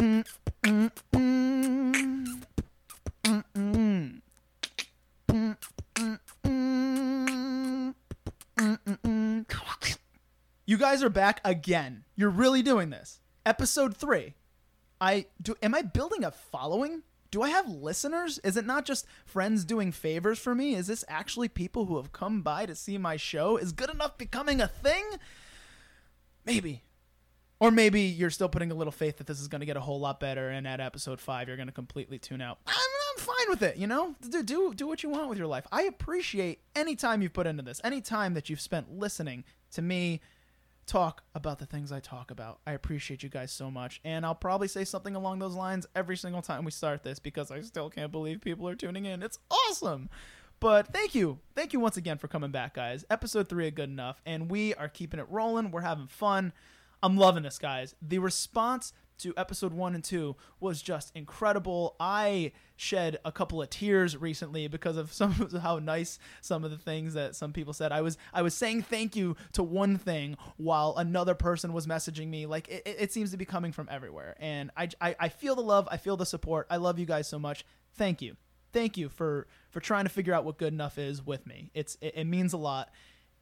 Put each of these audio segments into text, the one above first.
You guys are back again. You're really doing this. Episode 3. I do am I building a following? Do I have listeners? Is it not just friends doing favors for me? Is this actually people who have come by to see my show? Is good enough becoming a thing? Maybe. Or maybe you're still putting a little faith that this is going to get a whole lot better, and at episode five, you're going to completely tune out. I'm, I'm fine with it, you know? Do, do, do what you want with your life. I appreciate any time you've put into this, any time that you've spent listening to me talk about the things I talk about. I appreciate you guys so much. And I'll probably say something along those lines every single time we start this because I still can't believe people are tuning in. It's awesome. But thank you. Thank you once again for coming back, guys. Episode three of Good Enough. And we are keeping it rolling. We're having fun. I'm loving this, guys. The response to episode one and two was just incredible. I shed a couple of tears recently because of some of how nice some of the things that some people said. I was I was saying thank you to one thing while another person was messaging me. Like it, it seems to be coming from everywhere, and I, I I feel the love. I feel the support. I love you guys so much. Thank you, thank you for for trying to figure out what good enough is with me. It's it, it means a lot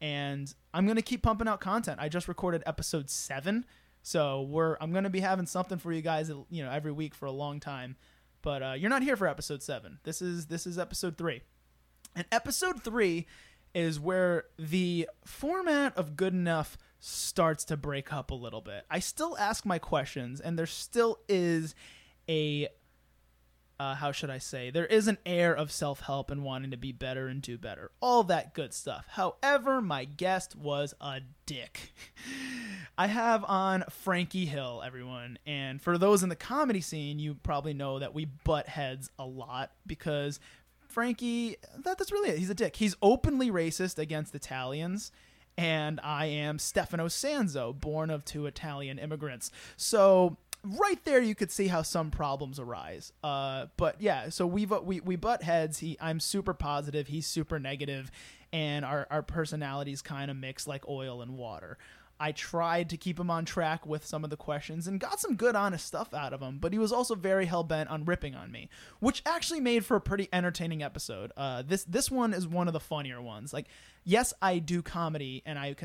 and I'm gonna keep pumping out content. I just recorded episode seven, so we're I'm gonna be having something for you guys, you know, every week for a long time. But uh, you're not here for episode seven. This is this is episode three, and episode three is where the format of good enough starts to break up a little bit. I still ask my questions, and there still is a uh, how should I say, there is an air of self help and wanting to be better and do better. All that good stuff. However, my guest was a dick. I have on Frankie Hill, everyone. And for those in the comedy scene, you probably know that we butt heads a lot because Frankie, that, that's really it. He's a dick. He's openly racist against Italians and I am Stefano Sanzo, born of two Italian immigrants. So right there you could see how some problems arise. Uh, but yeah, so we we we butt heads. He I'm super positive. He's super negative, and our our personalities kind of mix like oil and water. I tried to keep him on track with some of the questions and got some good, honest stuff out of him, but he was also very hell bent on ripping on me, which actually made for a pretty entertaining episode. Uh, this this one is one of the funnier ones. Like, yes, I do comedy and I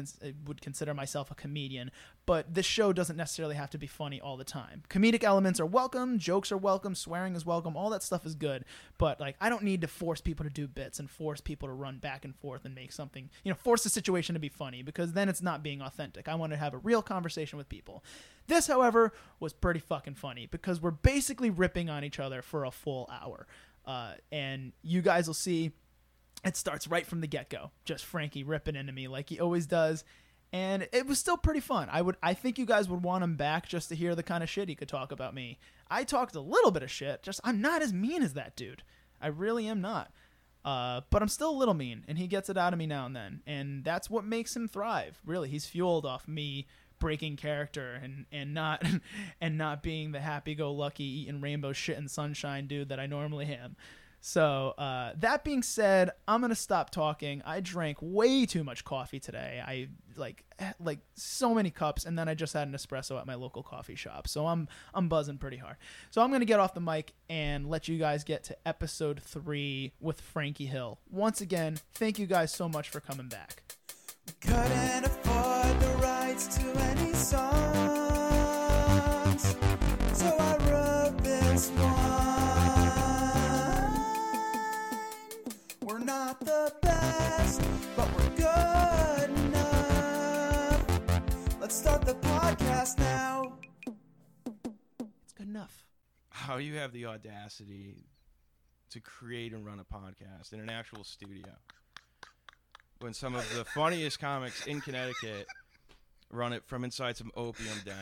would consider myself a comedian, but this show doesn't necessarily have to be funny all the time. Comedic elements are welcome, jokes are welcome, swearing is welcome, all that stuff is good, but like I don't need to force people to do bits and force people to run back and forth and make something, you know, force the situation to be funny because then it's not being authentic. I want to have a real conversation with people. This, however, was pretty fucking funny because we're basically ripping on each other for a full hour. Uh, and you guys will see it starts right from the get go. Just Frankie ripping into me like he always does. And it was still pretty fun. I would, I think you guys would want him back just to hear the kind of shit he could talk about me. I talked a little bit of shit. Just I'm not as mean as that dude. I really am not. Uh, but I'm still a little mean, and he gets it out of me now and then, and that's what makes him thrive. Really, he's fueled off me breaking character and and not and not being the happy-go-lucky eating rainbow shit and sunshine dude that I normally am. So uh, that being said, I'm gonna stop talking. I drank way too much coffee today. I like like so many cups, and then I just had an espresso at my local coffee shop. So I'm I'm buzzing pretty hard. So I'm gonna get off the mic and let you guys get to episode three with Frankie Hill. Once again, thank you guys so much for coming back. Not the best, but we're good enough. Let's start the podcast now. It's good enough. How you have the audacity to create and run a podcast in an actual studio when some of the funniest comics in Connecticut run it from inside some opium den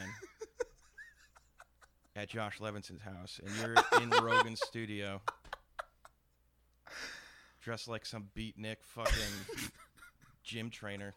at Josh Levinson's house, and you're in Rogan's studio, dressed like some beatnik fucking gym trainer.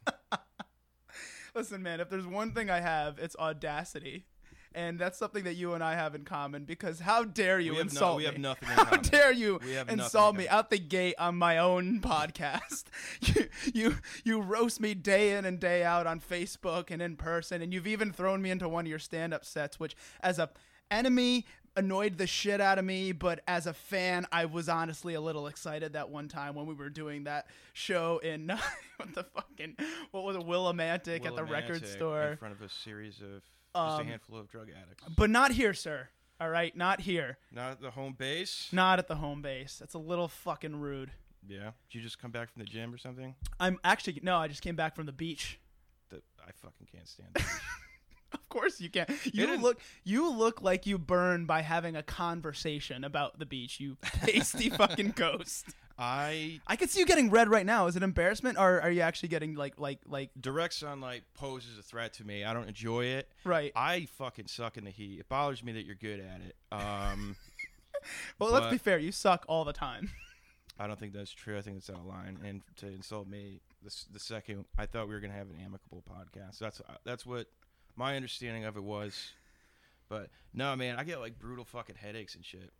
Listen, man, if there's one thing I have, it's audacity. And that's something that you and I have in common because how dare you have no- insult we me? have nothing in how common. dare you We have nothing in insult me out the gate on my own podcast? you, you you roast me day in and day out on Facebook and in person, and you've even thrown me into one of your stand-up sets, which as a Enemy annoyed the shit out of me, but as a fan, I was honestly a little excited that one time when we were doing that show in what the fucking what was it, Willimantic at the record store. in front of a series of just Um, a handful of drug addicts. But not here, sir. All right, not here. Not at the home base. Not at the home base. That's a little fucking rude. Yeah. Did you just come back from the gym or something? I'm actually no, I just came back from the beach. That I fucking can't stand. the beach. Of course you can. You look you look like you burn by having a conversation about the beach, you pasty fucking ghost. I I could see you getting red right now. Is it embarrassment or are you actually getting like like like direct sunlight poses a threat to me. I don't enjoy it. right? I fucking suck in the heat. It bothers me that you're good at it. Um, Well, let's be fair. You suck all the time. I don't think that's true. I think it's out of line. And to insult me, the, the second I thought we were gonna have an amicable podcast. That's uh, that's what my understanding of it was. But no, man, I get like brutal fucking headaches and shit.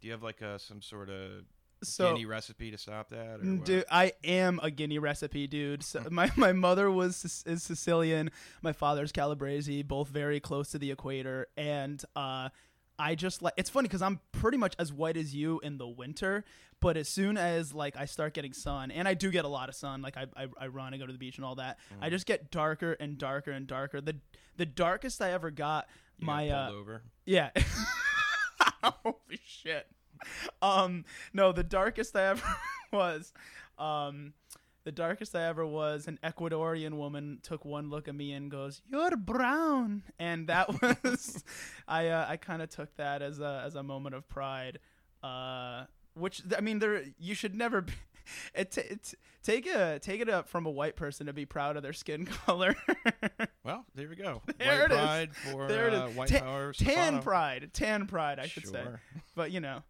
Do you have like uh, some sort of So any recipe to stop that? Or Mm, what? Dude, I am a guinea recipe, dude. So my my mother was is Sicilian. My father's Calabrese, both very close to the equator, and uh, I just like. It's funny because I'm pretty much as white as you in the winter, but as soon as like I start getting sun, and I do get a lot of sun, like I I, I run, I go to the beach and all that. I just get darker and darker and darker. The the darkest I ever got, You my got uh, over. yeah. Holy shit. Um, no, the darkest I ever was, um, the darkest I ever was, an Ecuadorian woman took one look at me and goes, "You're brown," and that was, I uh, I kind of took that as a as a moment of pride, uh, which I mean, there you should never be. It, t- it take a take it up from a white person to be proud of their skin color. Well, there we go. There white it is. pride for there it uh, is. white Ta- power. tan pride, tan pride, I should say. But you know,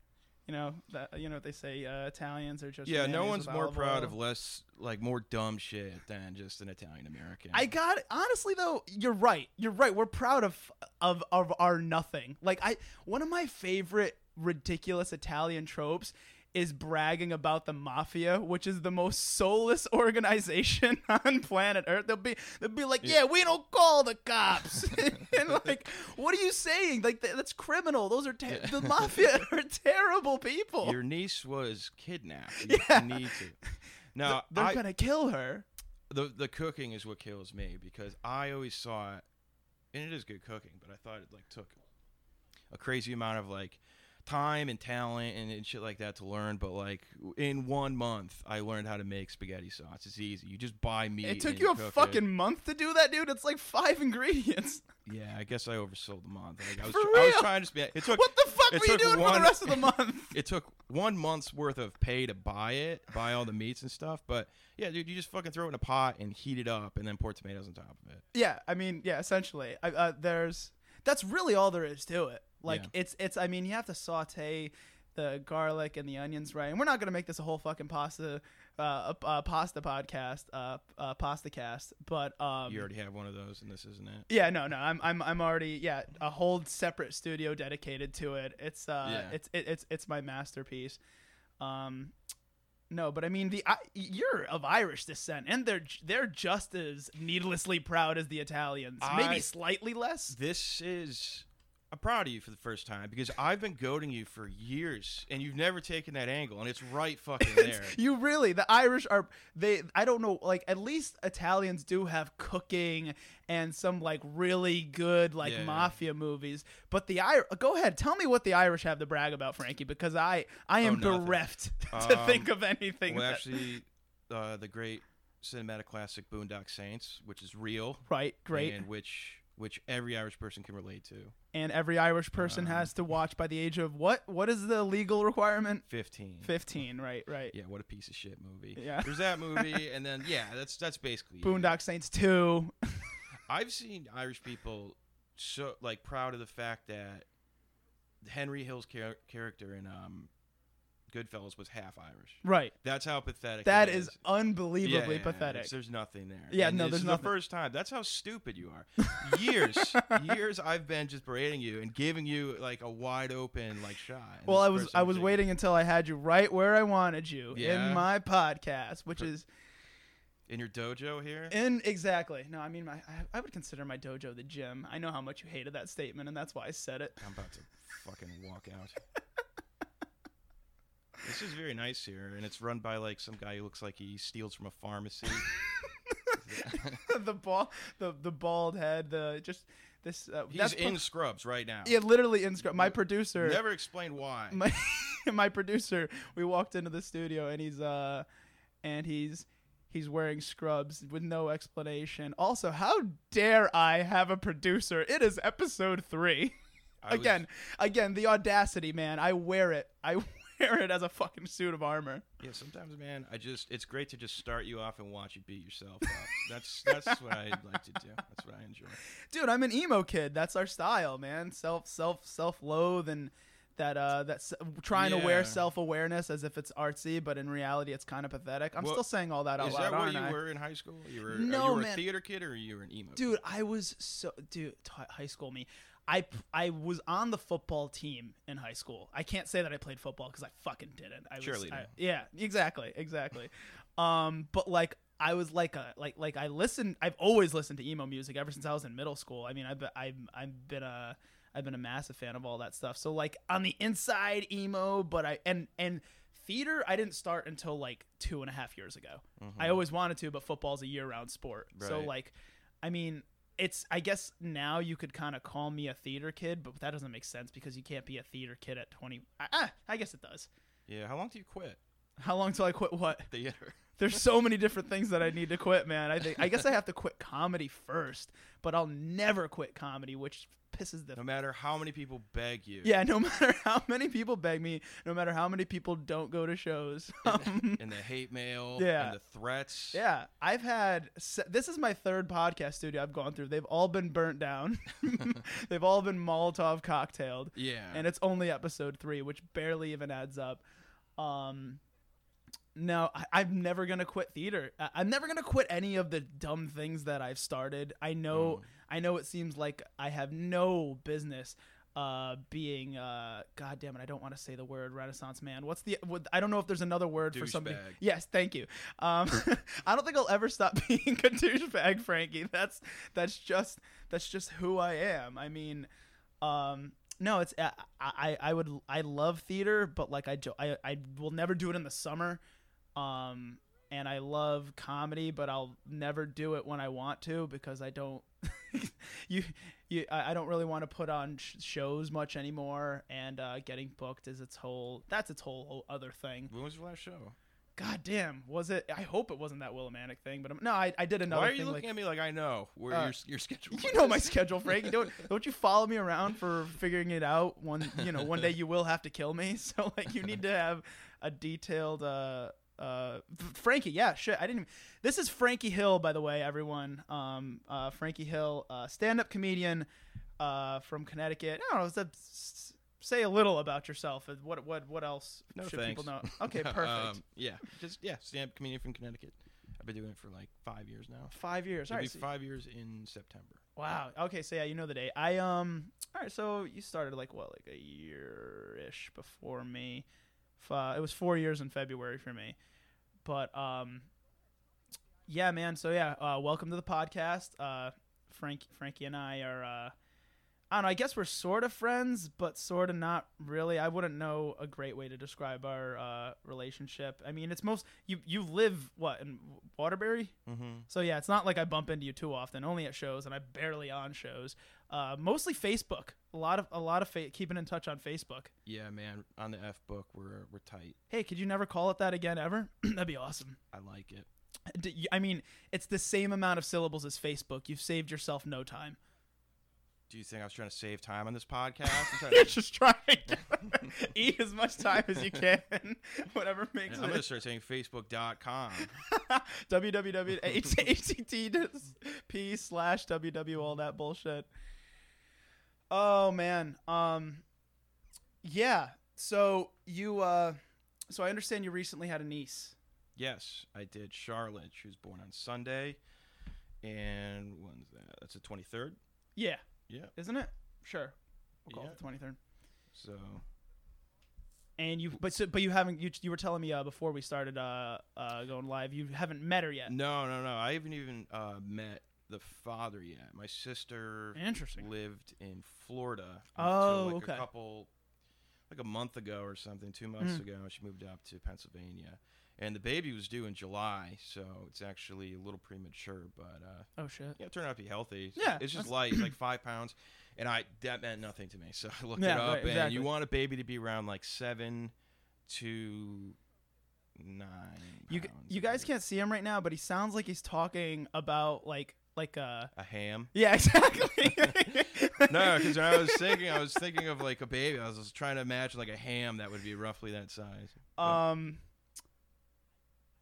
you know that you know what they say. Uh, Italians are just Yeah, no one's more proud oil. of less, like more dumb shit than just an Italian American. I got it. honestly though. You're right. You're right. We're proud of of of our nothing. Like I, one of my favorite ridiculous Italian tropes is bragging about the mafia, which is the most soulless organization on planet Earth. They'll be they'll be like, yeah, we don't call the cops, and like, what are you saying? Like that's criminal. Those are ter- the mafia are terrible people. Your niece was kidnapped. You Yeah. need to. Now, They're I, gonna kill her. the the cooking is what kills me because I always saw it, and it is good cooking, but I thought it like took a crazy amount of like time and talent and, and shit like that to learn. But like in one month, I learned how to make spaghetti sauce. It's easy. You just buy meat. It took you a cook it. fucking month to do that, dude. It's like five ingredients. Yeah, I guess I oversold the month. Like, I was For tr- I was trying to. It took What the fuck were you doing for the rest of the month? it took one month's worth of pay to buy it, buy all the meats and stuff. But yeah, dude, you just fucking throw it in a pot and heat it up, and then pour tomatoes on top of it. yeah, I mean, yeah, essentially, I, uh, there's that's really all there is to it. Like Yeah. it's it's. I mean, you have to saute the garlic and the onions right, and we're not gonna make this a whole fucking pasta, uh, uh pasta podcast, uh, uh, pasta cast, but um. You already have one of those, and this isn't it. yeah, no, no, I'm, I'm, I'm already, yeah, a whole separate studio dedicated to it. It's, uh, Yeah. it's, it, it's, it's my masterpiece. Um, no, but I mean the I, you're of Irish descent, and they're they're just as needlessly proud as the Italians, I- maybe slightly less. This is. I'm proud of you for the first time because I've been goading you for years, and you've never taken that angle, and it's right fucking there. You really, the Irish are they? I don't know, like at least Italians do have cooking and some like really good like Yeah. mafia movies. But the Irish, go ahead, tell me what the Irish have to brag about, Frankie, because I I am Oh, bereft to Um, think of anything. well, that- actually, uh, the great cinematic classic Boondock Saints, which is real, right, great, and which which every Irish person can relate to. and every Irish person Um, has to watch by the age of what? What is the legal requirement? Fifteen. Fifteen, right, right. Yeah, what a piece of shit movie. Yeah. There's that movie, and then yeah, that's that's basically it. Boondock Saints two. I've seen Irish people so like proud of the fact that Henry Hill's char- character in um, Goodfellas was half Irish. right. That's how pathetic. That is is. unbelievably Yeah, pathetic. There's nothing there. Yeah, And no, this there's is nothing. the first time. That's how stupid you are. Years, years I've been just berating you and giving you like a wide open like shot. Well, I was I was waiting until I had you right where I wanted you Yeah. in my podcast, which For- is In your dojo here? In exactly. No, I mean my I, I would consider my dojo the gym. I know how much you hated that statement, and that's why I said it. I'm about to fucking walk out. this is very nice here, and it's run by like some guy who looks like he steals from a pharmacy. the ball, the the bald head, the just this. Uh, He's that's in pro- scrubs right now. yeah, literally in scrubs. My producer, Never explained why. my my producer, we walked into the studio and he's uh, and he's. He's wearing scrubs with no explanation. Also, how dare I have a producer? It is episode three. I was- again, again, the audacity, man. I wear it. I wear it as a fucking suit of armor. yeah, sometimes, man, I just it's great to just start you off and watch you beat yourself up. That's that's what I like to do. That's what I enjoy. Dude, I'm an emo kid. That's our style, man. Self, self, self-loathe, and that uh, that's trying to wear self-awareness as if it's artsy, but in reality, it's kind of pathetic. I'm Well, still saying all that out Is loud, that what you I? were in high school? You were No, you were man. a theater kid or you were an emo? Dude, I was so dude. T- high school me. I I was on the football team in high school. I can't say that I played football because I fucking didn't. I was, I- yeah, exactly, exactly. um, but like I was like a like like I listened. I've always listened to emo music ever since I was in middle school. I mean, I've been, I've I've been a I've been a massive fan of all that stuff. So like on the inside emo, but I and and theater I didn't start until like two and a half years ago. I always wanted to, but football's a year round sport. So Mm-hmm. Like, I mean, it's I guess now you could kind of call me a theater kid, but that doesn't make sense because you can't be a theater kid at twenty. Ah, I guess it does. Yeah. How long do you quit How long till I quit what? theater? There's so many different things that I need to quit, man. I think I guess I have to quit comedy first, but I'll never quit comedy, which pisses the No matter how many people beg you. yeah. No matter how many people beg me, no matter how many people don't go to shows. Um, And the hate mail. Yeah. And the threats. Yeah, I've had. se- This is my third podcast studio I've gone through. They've all been burnt down. They've all been Molotov cocktailed, Yeah. and it's only episode three, which barely even adds up. Um, no, I, I'm never gonna quit theater. I, I'm never gonna quit any of the dumb things that I've started. I know. I know it seems like I have no business uh being uh god damn it i don't want to say the word renaissance man what's the what, i don't know if there's another word for something Douchebag. yes thank you um i don't think i'll ever stop being a douchebag frankie that's that's just that's just who i am i mean um no it's i i, I would i love theater but like I, I i will never do it in the summer um and i love comedy but i'll never do it when i want to because i don't you you I don't really want to put on sh- shows much anymore, and uh, getting booked is its whole that's its whole, other thing. when was your last show? God damn, was it? I hope it wasn't that Willimantic thing, but I'm, no, I, I did another Why are thing. you looking like, at me like I know where Uh, your your schedule? you know my schedule, Frankie. Don't don't you follow me around for figuring it out? One you know one day you will have to kill me, so like you need to have a detailed. uh uh Frankie, yeah, shit. I didn't. Even, this is Frankie Hill, by the way, everyone. Um, uh, Frankie Hill, uh, stand-up comedian, uh, from Connecticut. I don't know. Say a little about yourself. and What what what else No should thanks. people know? Okay, perfect. um, yeah, just yeah, stand-up comedian from Connecticut. I've been doing it for like five years now. Five years. All It'll right. be so- five years in September. Wow. Okay, so yeah, you know the day. I um. All right, so you started like what, like a year ish before me. Uh, it was four years in February for me, but um. Yeah, man. So yeah, uh, welcome to the podcast. Uh, Frank, Frankie, and I are. I don't know. I guess we're sort of friends, but sort of not really. I wouldn't know a great way to describe our uh, relationship. I mean, it's most you. You live what in Waterbury? Mm-hmm. So yeah, it's not like I bump into you too often. Only at shows, and I'm barely on shows. Uh, mostly Facebook. A lot of a lot of fa- keeping in touch on Facebook. Yeah, man. On the F book, we're we're tight. Hey, could you never call it that again ever? That'd be awesome. I like it. I mean, it's the same amount of syllables as Facebook. You've saved yourself no time. Do you think I was trying to save time on this podcast? I'm You're just trying to eat as much time as you can. Whatever makes I'm gonna start saying Facebook.com. www.http slash www all that bullshit. Oh man. Um yeah. So you uh so I understand you recently had a niece. Yes, I did. Charlotte. She was born on Sunday, and when's that? That's the 23rd. Yeah. Yeah. Isn't it? Sure. We'll call Yeah. it the 23rd. So And you, but so, but you haven't. You, you were telling me uh, before we started uh, uh, going live, you haven't met her yet. No, no, no. I haven't even uh, met the father yet. My sister Interesting. lived in Florida. Oh, until, like okay. A couple, like a month ago or something, two months Mhm. ago, she moved up to Pennsylvania, and the baby was due in July, so it's actually a little premature. But uh, Oh shit. yeah, it turned out to be healthy. It's- Yeah, it's just light, it's like five pounds, and I that meant nothing to me. So I looked Yeah, it up, right, and you want a baby to be around like seven to nine. You you guys can't see him right now, but he sounds like he's talking about like like uh a ham. yeah exactly. No, because when I was thinking, I was thinking of like a baby. I was trying to imagine like a ham that would be roughly that size. But- Um.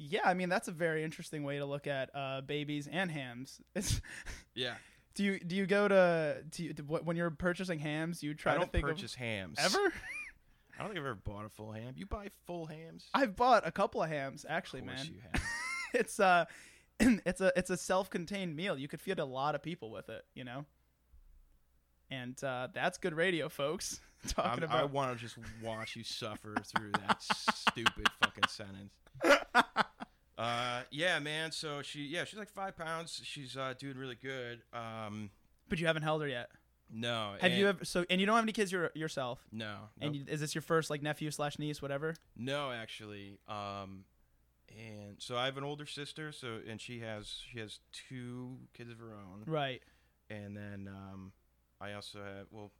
Yeah, I mean that's a very interesting way to look at uh, babies and hams. It's, yeah, do you do you go to do you, wh- when you're purchasing hams? You try I to don't think purchase hams ever. I don't think I've ever bought a full ham. You buy full hams? I've bought a couple of hams actually, Of course man. you have. it's uh it's a it's a self-contained meal. You could feed a lot of people with it, you know. And uh, that's good radio, folks. Talking I'm- I want to just watch you suffer through that stupid fucking sentence. Uh, yeah, man. So she, yeah, she's like five pounds. She's uh, doing really good. Um, but you haven't held her yet. no. Have you ever? So and you don't have any kids your, yourself. No. And nope. you, is this your first like nephew slash niece, whatever? No, actually. Um, and so I have an older sister. So and she has she has two kids of her own. Right. And then um, I also have well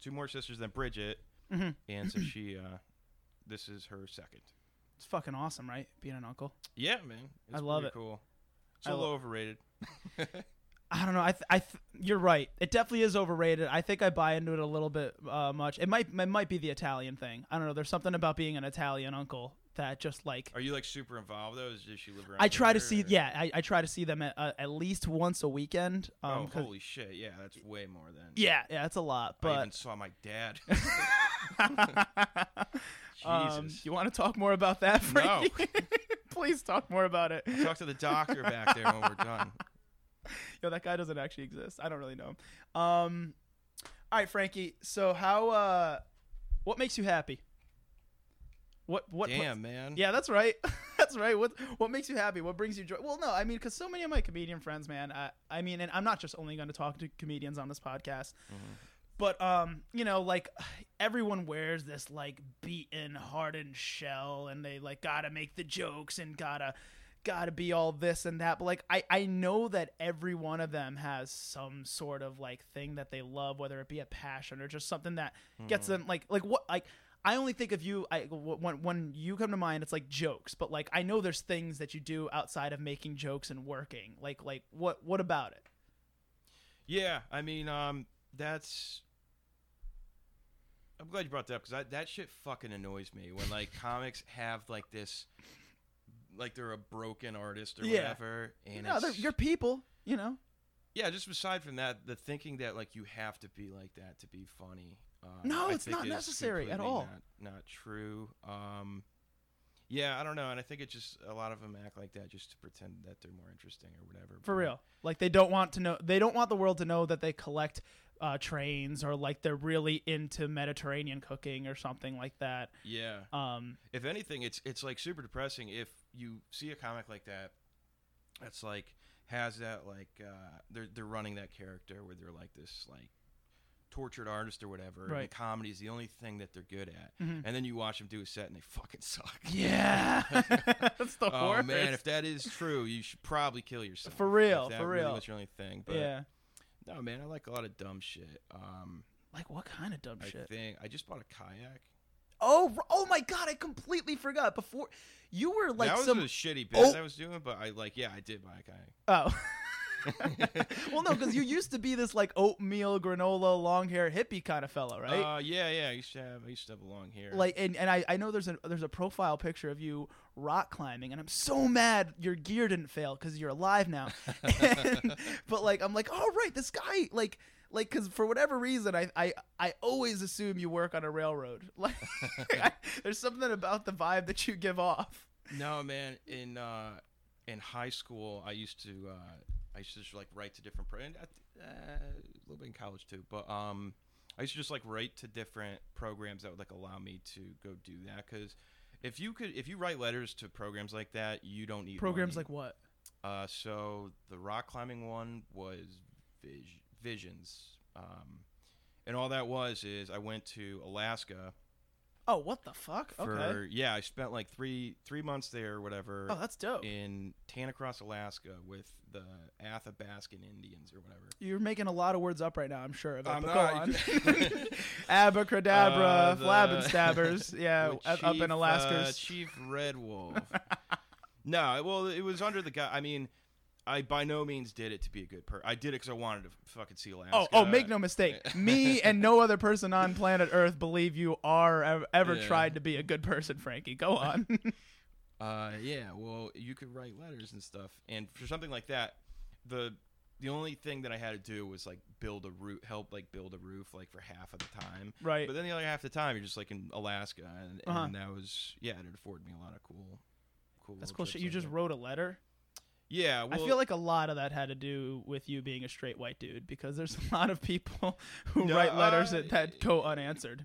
two more sisters than Bridget. hmm And so she uh, this is her second. It's fucking awesome, right? Being an uncle. Yeah, man. It's I love it. Cool. It's I a little overrated. I don't know. I th- I th- you're right. It definitely is overrated. I think I buy into it a little bit uh, much. It might it might be the Italian thing. I don't know. There's something about being an Italian uncle that just like Are you like super involved though? Does she live around? I try to here, see. or- Yeah, I, I try to see them at, uh, at least once a weekend. Um, Oh, 'cause- holy shit! Yeah, that's way more than. yeah, yeah, that's a lot. I even But saw my dad. um, Jesus. you want to talk more about that, No. Frankie? Please talk more about it. Talk to the doctor back there when we're done. Yo, that guy doesn't actually exist. I don't really know him. Um, all right, Frankie. So how? Uh, what makes you happy? What? What? Damn, man. Yeah, that's right. that's right. What What makes you happy? What brings you joy? Well, no, I mean, because so many of my comedian friends, man. I, I mean, and I'm not just only going to talk to comedians on this podcast, Mhm. but um, you know, like everyone wears this like beaten, hardened shell, and they like gotta make the jokes and gotta gotta be all this and that. But like, I I know that every one of them has some sort of like thing that they love, whether it be a passion or just something that gets Mm-hmm. them like like what like. I only think of you. I when when you come to mind, it's like jokes. But like I know there's things that you do outside of making jokes and working. Like like what what about it? Yeah, I mean, um, that's. I'm glad you brought that up because that shit fucking annoys me when like comics have like this, like they're a broken artist or Yeah. whatever, and no, you're people. You know. yeah. Just aside from that, the thinking that like you have to be like that to be funny. Uh, No, I it's not necessary at all. Not, not true. Um, yeah, I don't know, and I think it's just a lot of them act like that just to pretend that they're more interesting or whatever. For but- real. Like they don't want to know they don't want the world to know that they collect uh, trains or like they're really into Mediterranean cooking or something like that. Yeah. Um if anything, it's it's like super depressing if you see a comic like that. That's like has that like uh, they're they're running that character where they're like this like tortured artist or whatever. And Right. comedy is the only thing that they're good at. Mhm. And then you watch them do a set and they fucking suck. Yeah. That's the oh worst. man, if that is true, you should probably kill yourself. For real, for really real. was your only thing. But yeah. no, man, I like a lot of dumb shit. Um, Like what kind of dumb I shit? think I just bought a kayak. Oh, oh my god, I completely forgot. Before you were like that was some a shitty bit Oh. I was doing, but I like yeah, I did buy a kayak. Oh. well, no, because you used to be this like oatmeal granola long hair hippie kind of fella, right? Uh, yeah, yeah. I used to have I used to have long hair. like, and, and I, I know there's a there's a profile picture of you rock climbing, and I'm so mad your gear didn't fail because you're alive now. And- but like, I'm like, oh right, this guy like. Like, cause for whatever reason, I, I I always assume you work on a railroad. Like, I, there's something about the vibe that you give off. no, man. In uh, in high school, I used to uh, I used to just like write to different pro- and uh, a little bit in college too. But um, I used to just like write to different programs that would like allow me to go do that because if you could if you write letters to programs like that, you don't need Programs money. like what? Uh, so the rock climbing one was vis- Visions, um, and all that was is I went to Alaska Oh, what the fuck? for okay. yeah I spent like three three months there or whatever Oh, that's dope. in Tanacross, Alaska with the Athabascan Indians or whatever. You're making a lot of words up right now. I'm sure. I'm not-. Abracadabra, Uh, the-. Yeah, up up in Alaska. uh, Chief Red Wolf. no, well, it was under the guy. I mean, I by no means did it to be a good person. I did it because I wanted to fucking see Alaska. Oh, oh, make no mistake. Me and no other person on planet Earth believe you are ever, ever Yeah. tried to be a good person, Frankie. Go on. Uh, yeah. Well, you could write letters and stuff, and for something like that, the the only thing that I had to do was like build a roof, help like build a roof, like for half of the time. right. But then the other half of the time, you're just like in Alaska, and, Uh-huh. and that was yeah, it afforded me a lot of cool, cool. That's cool shit. You just wrote a letter. Yeah, well, I feel like a lot of that had to do with you being a straight white dude because there's a lot of people who No, write letters uh, that, that go unanswered.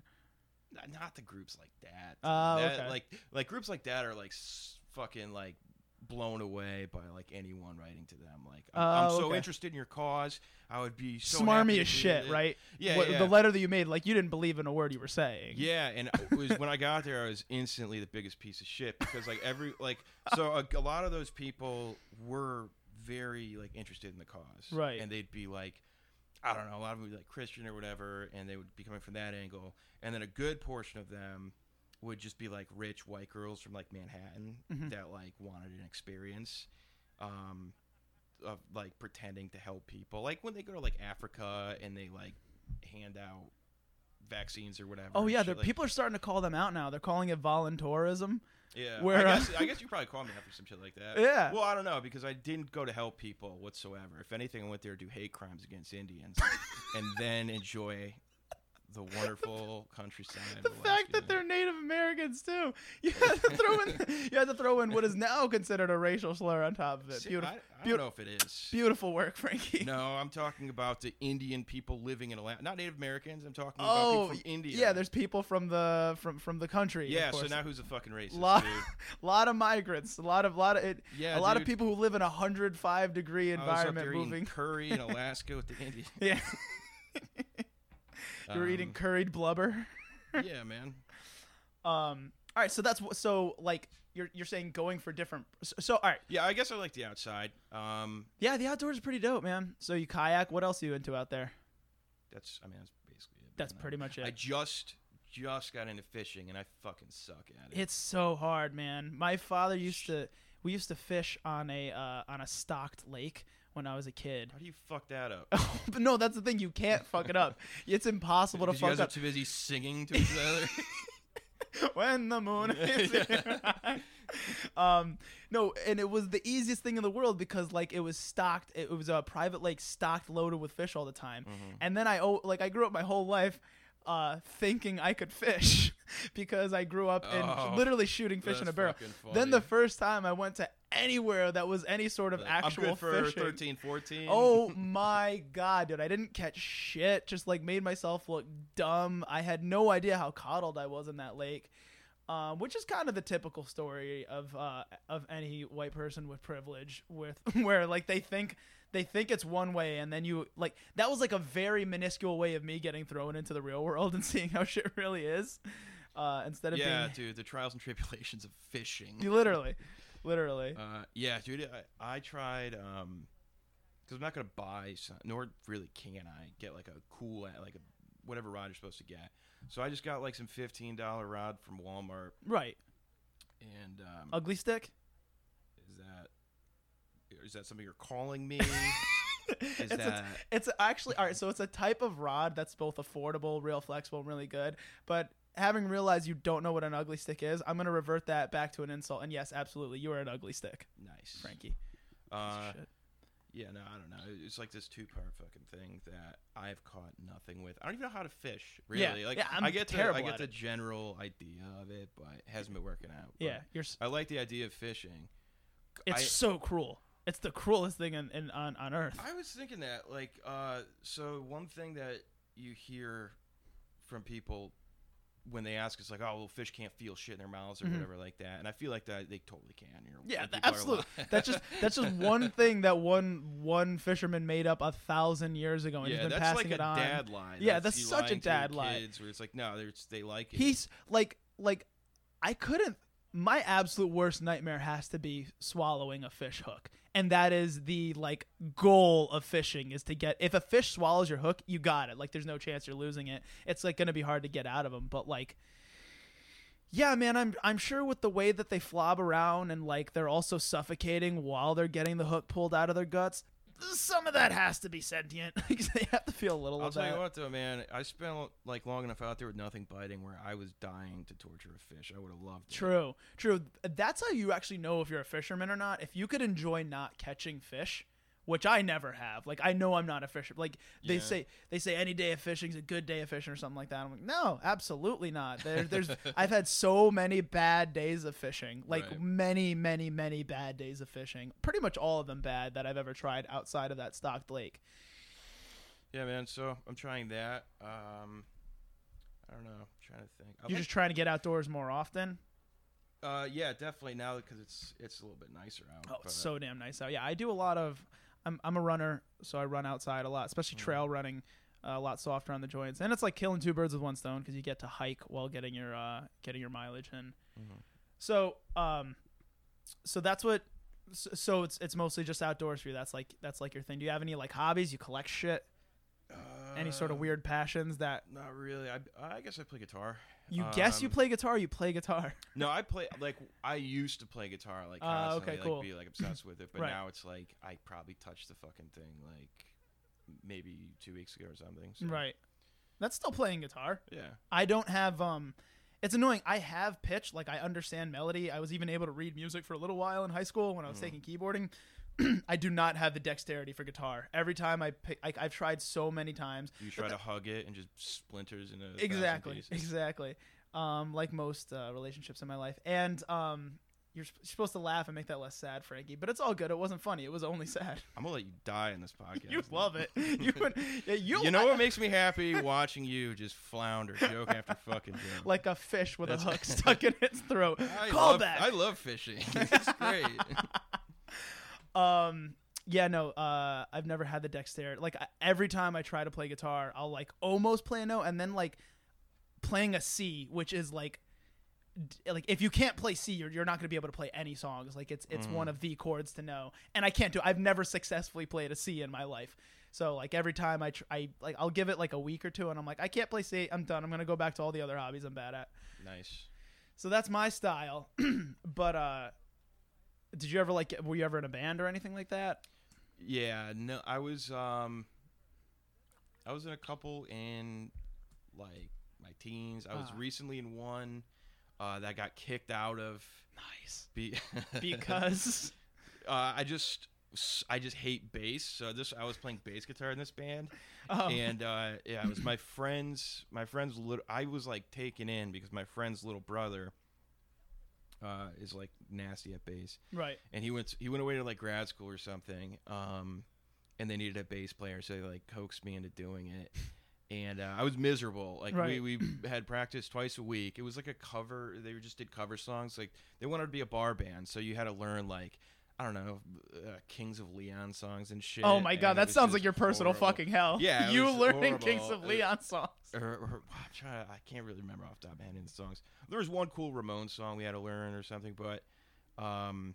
Not- the groups like that. Oh, That- okay. Like like groups like that are like fucking like blown away by like anyone writing to them. Like I'm, I'm Oh, so okay. interested in your cause. I would be so Smarmy as shit, it." right? Yeah, What- yeah. The letter that you made, like you didn't believe in a word you were saying. Yeah, and it was when I got there, I was instantly the biggest piece of shit because like every like so a, a lot of those people were very like interested in the cause, Right. And they'd be like, I don't know, a lot of them would be like Christian or whatever, and they would be coming from that angle, and then a good portion of them would just be like rich white girls from like Manhattan Mhm. that like wanted an experience. Um, of like pretending to help people, like when they go to like Africa and they like hand out vaccines or whatever. Oh yeah, shit like- people are starting to call them out now. They're calling it voluntourism. Yeah, where, I uh, guess, I guess you probably call me after some shit like that. Yeah. Well, I don't know because I didn't go to help people whatsoever. If anything, I went there to do hate crimes against Indians, and then enjoy the wonderful countryside. The fact that they're Native Americans too. You had to throw in. You had to throw in what is now considered a racial slur on top of it. See, Beautiful, I, I beauti- don't know if it is. beautiful work, Frankie. No, I'm talking about the Indian people living in Alaska, not Native Americans. I'm talking about Oh, people from India. yeah. There's people from the from from the country. of yeah. So now who's a fucking racist, lot, dude? lot of migrants, a lot of lot of it, Yeah, a lot of people who live in a hundred five degree oh, up environment moving. curry in Alaska with the Indians. Yeah, you were eating Um, curried blubber. yeah, man. Um. All right, so that's what. So like you're you're saying going for different. So, so all right, Yeah, I guess I like the outside. Um, yeah, the outdoors is pretty dope, man. So you kayak. What else are you into out there? that's I mean that's basically it. That's man. pretty much it. I just just got into fishing and I fucking suck at it. It's so hard, man. My father used to. We used to fish on a uh, on a stocked lake when I was a kid. How do you fuck that up? but no, that's the thing. You can't fuck it up. It's impossible to Because you fuck guys up. are too busy singing to each other. when the moon is um no and it was the easiest thing in the world because like it was stocked it was a private lake stocked loaded with fish all the time Mm-hmm. and then i oh like i grew up my whole life uh thinking i could fish because i grew up in Oh, literally shooting fish in a barrel then the first time i went to anywhere that was any sort of Like, actual I'm good for fishing 13, 14. Oh my god, dude! I didn't catch shit. Just like made myself look dumb. I had no idea how coddled I was in that lake, um, which is kind of the typical story of uh, of any white person with privilege, with where like they think they think it's one way, and then you like that was like a very minuscule way of me getting thrown into the real world and seeing how shit really is, uh, instead of yeah, being dude, the trials and tribulations of fishing. literally, literally. Uh, yeah, dude, I, I tried um, because I'm not gonna buy, some, nor really can I get like a cool like a whatever rod you're supposed to get. So I just got like some fifteen dollar rod from Walmart, right, and um, ugly stick. Is that something you're calling me? Is it's, a, that it's actually all right. So it's a type of rod that's both affordable, real flexible, and really good. But having realized you don't know what an ugly stick is, I'm gonna revert that back to an insult. And yes, absolutely, you are an ugly stick, nice, Frankie. Uh, shit. yeah, no, I don't know. It's like this two part fucking thing that I've caught nothing with. I don't even know how to fish. Really, Yeah, like yeah, I'm I get the, terrible I get the it. general idea of it, but it hasn't been working out. But Yeah, you're. I like the idea of fishing. It's I- so cruel. It's the cruelest thing in, in on on earth. I was thinking that, like, uh, so one thing that you hear from people when they ask us like, "Oh, well, fish can't feel shit in their mouths or Mhm. whatever like that," and I feel like that they totally can. You know, Yeah, when th- people are absolutely. That's just that's just one thing that one one fisherman made up a thousand years ago and yeah, he's been that's passing like a it on. dad line. Yeah, that's you such a lying to your dad lie. Kids where it's like, no, they like it. He's like like I couldn't my absolute worst nightmare has to be swallowing a fish hook. And that is the like goal of fishing is to get if a fish swallows your hook, you got it. Like there's no chance you're losing it. It's like to be hard to get out of them, but like yeah, man, I'm I'm sure with the way that they flob around and like they're also suffocating while they're getting the hook pulled out of their guts, some of that has to be sentient. because they have to feel a little I'll of tell that. you what, though, man. I spent like long enough out there with nothing biting where I was dying to torture a fish. I would have loved it. True, true. That's how you actually know if you're a fisherman or not. If you could enjoy not catching fish, which I never have. Like I know I'm not a fisher. Like they Yeah. say, they say any day of fishing is a good day of fishing or something like that. I'm like, no, absolutely not. There, there's I've had so many bad days of fishing, like Right. many, many, many bad days of fishing. Pretty much all of them bad that I've ever tried outside of that stocked lake. Yeah, man. So I'm trying that. Um, I don't know. I'm trying to think. I You're like- just trying to get outdoors more often. uh, yeah, definitely now because it's it's a little bit nicer out. Oh, it's so damn nice out. Yeah, I do a lot of. I'm I'm a runner, so I run outside a lot, especially Mm. trail running. uh, a lot softer on the joints, and it's like killing two birds with one stone because you get to hike while getting your uh, getting your mileage in. Mhm. So um, so that's what. So, so it's it's mostly just outdoors for you. That's like that's like your thing. Do you have any like hobbies? You collect shit? Any sort of Uh, weird passions that Not really. I, I guess I play guitar. you guess you Um, play guitar? You play guitar. No, I play like I used to play guitar like Ah, constantly, okay, like cool. be like obsessed with it, but Right. now it's like I probably touched the fucking thing like maybe two weeks ago or something. So, Right. That's still playing guitar. Yeah. I don't have um it's annoying. I have pitch, like I understand melody. I was even able to read music for a little while in high school when I was Mhm. taking keyboarding. I do not have the dexterity for guitar. Every time I pick, I, I've tried so many times. You try to hug it and just splinters in a Exactly, exactly. Um, like most uh, relationships in my life, and um, you're, sp- you're supposed to laugh and make that less sad, Frankie. But it's all good. It wasn't funny. It was only sad. I'm gonna let you die in this podcast. you love it. You would, yeah, you, You know what makes me happy? Watching you just flounder, joke after fucking joke. like a fish with a hook stuck in its throat. I Call love, back. I love fishing. it's great. Um. Yeah. No. Uh. I've never had the dexterity. Like I- every time I try to play guitar, I'll like almost play a note, and then like playing a C, which is like. d- Like if you can't play C, you're, you're not going to be able to play any songs. Like it's it's Mm. one of the chords to know, and I can't do. I've never successfully played a C in my life. So like every time I tr- I like I'll give it like a week or two, and I'm like I can't play C. I'm done. I'm gonna go back to all the other hobbies I'm bad at. nice. So that's my style. but uh, did you ever like were you ever in a band or anything like that? Yeah, no, I was um, I was in a couple in like my teens. I was Ah. recently in one uh, that got kicked out of. Nice. Be- because uh, I just I just hate bass. So this I was playing bass guitar in this band, um, and uh, yeah, it was my friend's my friend's little. I was like taken in because my friend's little brother uh, is like nasty at bass, right. and he went he went away to like grad school or something. Um, and they needed a bass player, so they like coaxed me into doing it. And uh, I was miserable. Like Right. we, we had practice twice a week. It was like a cover. They just did cover songs. Like they wanted to be a bar band, so you had to learn like I don't know uh, Kings of Leon songs and shit. Oh my god, that sounds like your personal horrible. fucking hell. Yeah, you learning Kings of Leon songs. Or, or I'm trying to, I can't really remember off the top of my head any songs. There was one cool Ramones song we had to learn or something, but um,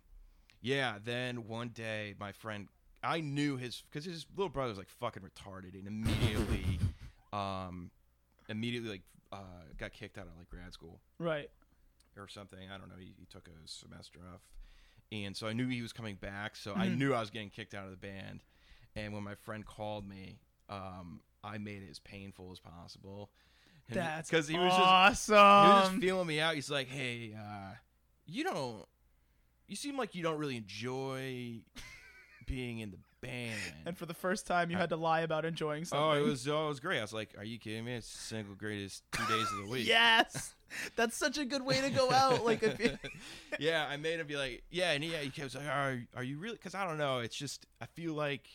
yeah. Then one day, my friend, I knew his because his little brother was like fucking retarded, and immediately, um, immediately like uh, got kicked out of like grad school Right. or something. I don't know. He, he took a semester off, and so I knew he was coming back. So I Mhm. knew I was getting kicked out of the band. And when my friend called me, um, I made it as painful as possible. And he- That's he was just awesome. he was just feeling me out. He's like, "Hey, uh, you don't. You seem like you don't really enjoy being in the band." and for the first time, you had to lie about enjoying something. oh, it was oh, it was great. I was like, "Are you kidding me? It's the single greatest two days of the week." yes. That's such a good way to go out. Like if you, yeah, I made him be like, yeah, and yeah, he kept like, are, are you really? Because I don't know. It's just I feel like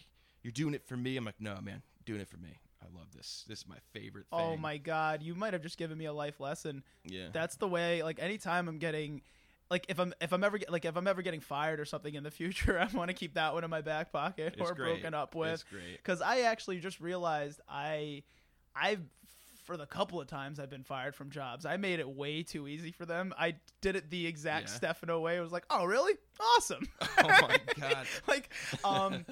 you're doing it for me. I'm like, no, man, doing it for me. I love this. This is my favorite oh thing. Oh my god, you might have just given me a life lesson. Yeah. That's the way. Like anytime I'm getting, like if I'm if I'm ever like if I'm ever getting fired or something in the future, I want to keep that one in my back pocket It's or great. broken up with. Because I actually just realized I, I, for the couple of times I've been fired from jobs, I made it way too easy for them. I did it the exact Yeah. Stefano way. I was like, oh really? Awesome. Oh my god. like, um,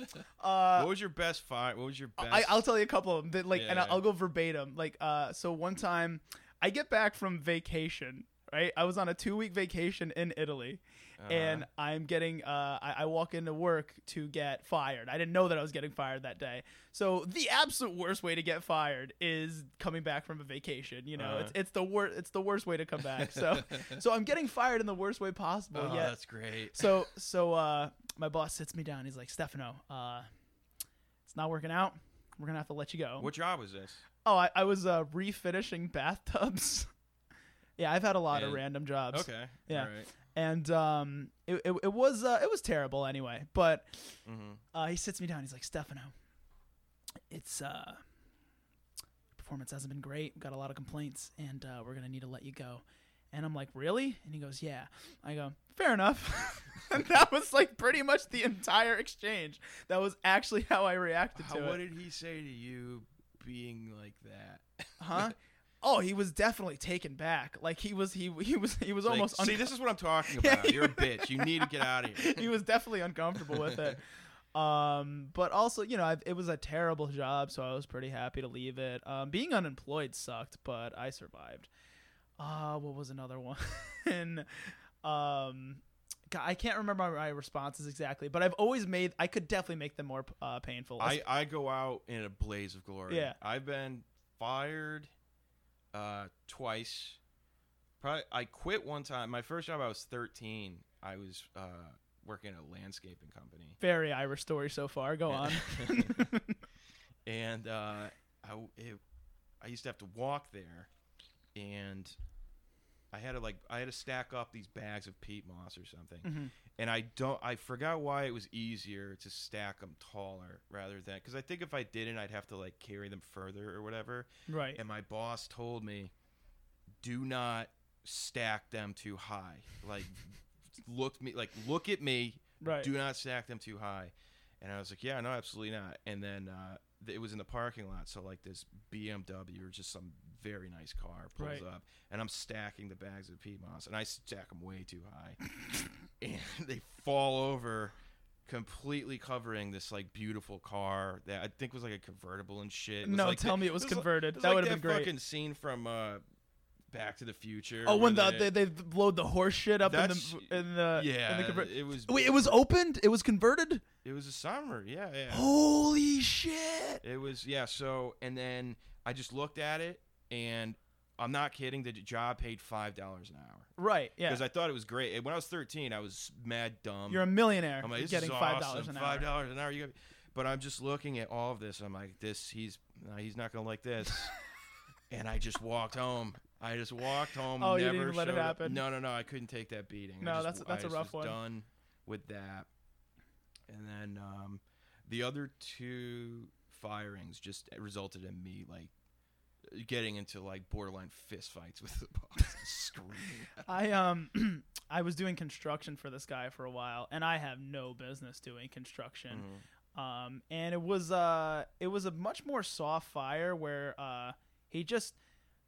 uh, what was your best fight? What was your best? I, I'll tell you a couple of them. That, like, and Yeah. I'll go verbatim. Like, uh, so one time, I get back from vacation. Right, I was on a two week vacation in Italy, Uh-huh. and I'm getting. Uh, I, I walk into work to get fired. I didn't know that I was getting fired that day. So the absolute worst way to get fired is coming back from a vacation. You know, Uh-huh. it's it's the worst. It's the worst way to come back. So so I'm getting fired in the worst way possible. oh, yet that's great. so so uh my boss sits me down he's like stefano uh it's not working out we're gonna have to let you go What job was this? oh i, I was uh refinishing bathtubs yeah i've had a lot of random jobs Okay. Yeah. Right. and um it, it, it was uh it was terrible anyway but Mhm. uh he sits me down he's like stefano it's uh performance hasn't been great We've got a lot of complaints and uh, we're gonna need to let you go and i'm like really and he goes yeah i go fair enough and that was like pretty much the entire exchange that was actually how i reacted How, to what it What did he say to you being like that? huh oh he was definitely taken back like he was he he was he was Like, almost see, this is what I'm talking Yeah, about. he You're a bitch. You need to get out of here. he was definitely uncomfortable with it. Um, but also, you know, I, it was a terrible job, so I was pretty happy to leave it. Um, being unemployed sucked, but I survived. Uh, what was another one? um, God, I can't remember my responses exactly, but I've always made. I could definitely make them more uh, painful. I, I go out in a blaze of glory. Yeah. I've been fired uh, twice. Probably I quit one time. My first job I was 13. I was uh, working at a landscaping company. Very Irish story so far. Go on. and uh, I it, I used to have to walk there, and I had to like I had to stack up these bags of peat moss or something, Mhm. and I don't I forgot why it was easier to stack them taller rather than because I think if I didn't I'd have to like carry them further or whatever. Right. And my boss told me, do not stack them too high. Like look me like look at me Right. do not stack them too high. And I was like, yeah, no, absolutely not. And then uh, it was in the parking lot, so like this BMW or just some very nice car pulls Right. up, and I'm stacking the bags of peat moss, and I stack them way too high, and they fall over, completely covering this like beautiful car that I think was like a convertible and shit. It was no, like tell the- me it was it like- converted. it was that like would have been great. Fucking scene from uh, Back to the Future. Oh, when the they, they load the horse shit up in the in the yeah, in the convert- it was. Wait, it was opened. It was converted. It was a summer. Yeah, yeah. Holy shit! It was yeah. So and then I just looked at it, and I'm not kidding. The job paid five dollars an hour Right. Yeah. because I thought it was great. When I was 13, I was mad dumb. You're a millionaire. I'm like, this getting is five dollars an Five hour. dollars an hour. You got, but I'm just looking at all of this. I'm like, this. He's he's not gonna like this. and I just walked home. I just walked home. Oh, you didn't let it showed up. happen? No, no, no. I couldn't take that beating. No, just- that's- that's a rough was one. Done with that. And then um, the other two firings just resulted in me like getting into like borderline fist fights with the boss, screaming. I um I was doing construction for this guy for a while, and I have no business doing construction. Mhm. Um, and it was uh it was a much more soft fire where uh he just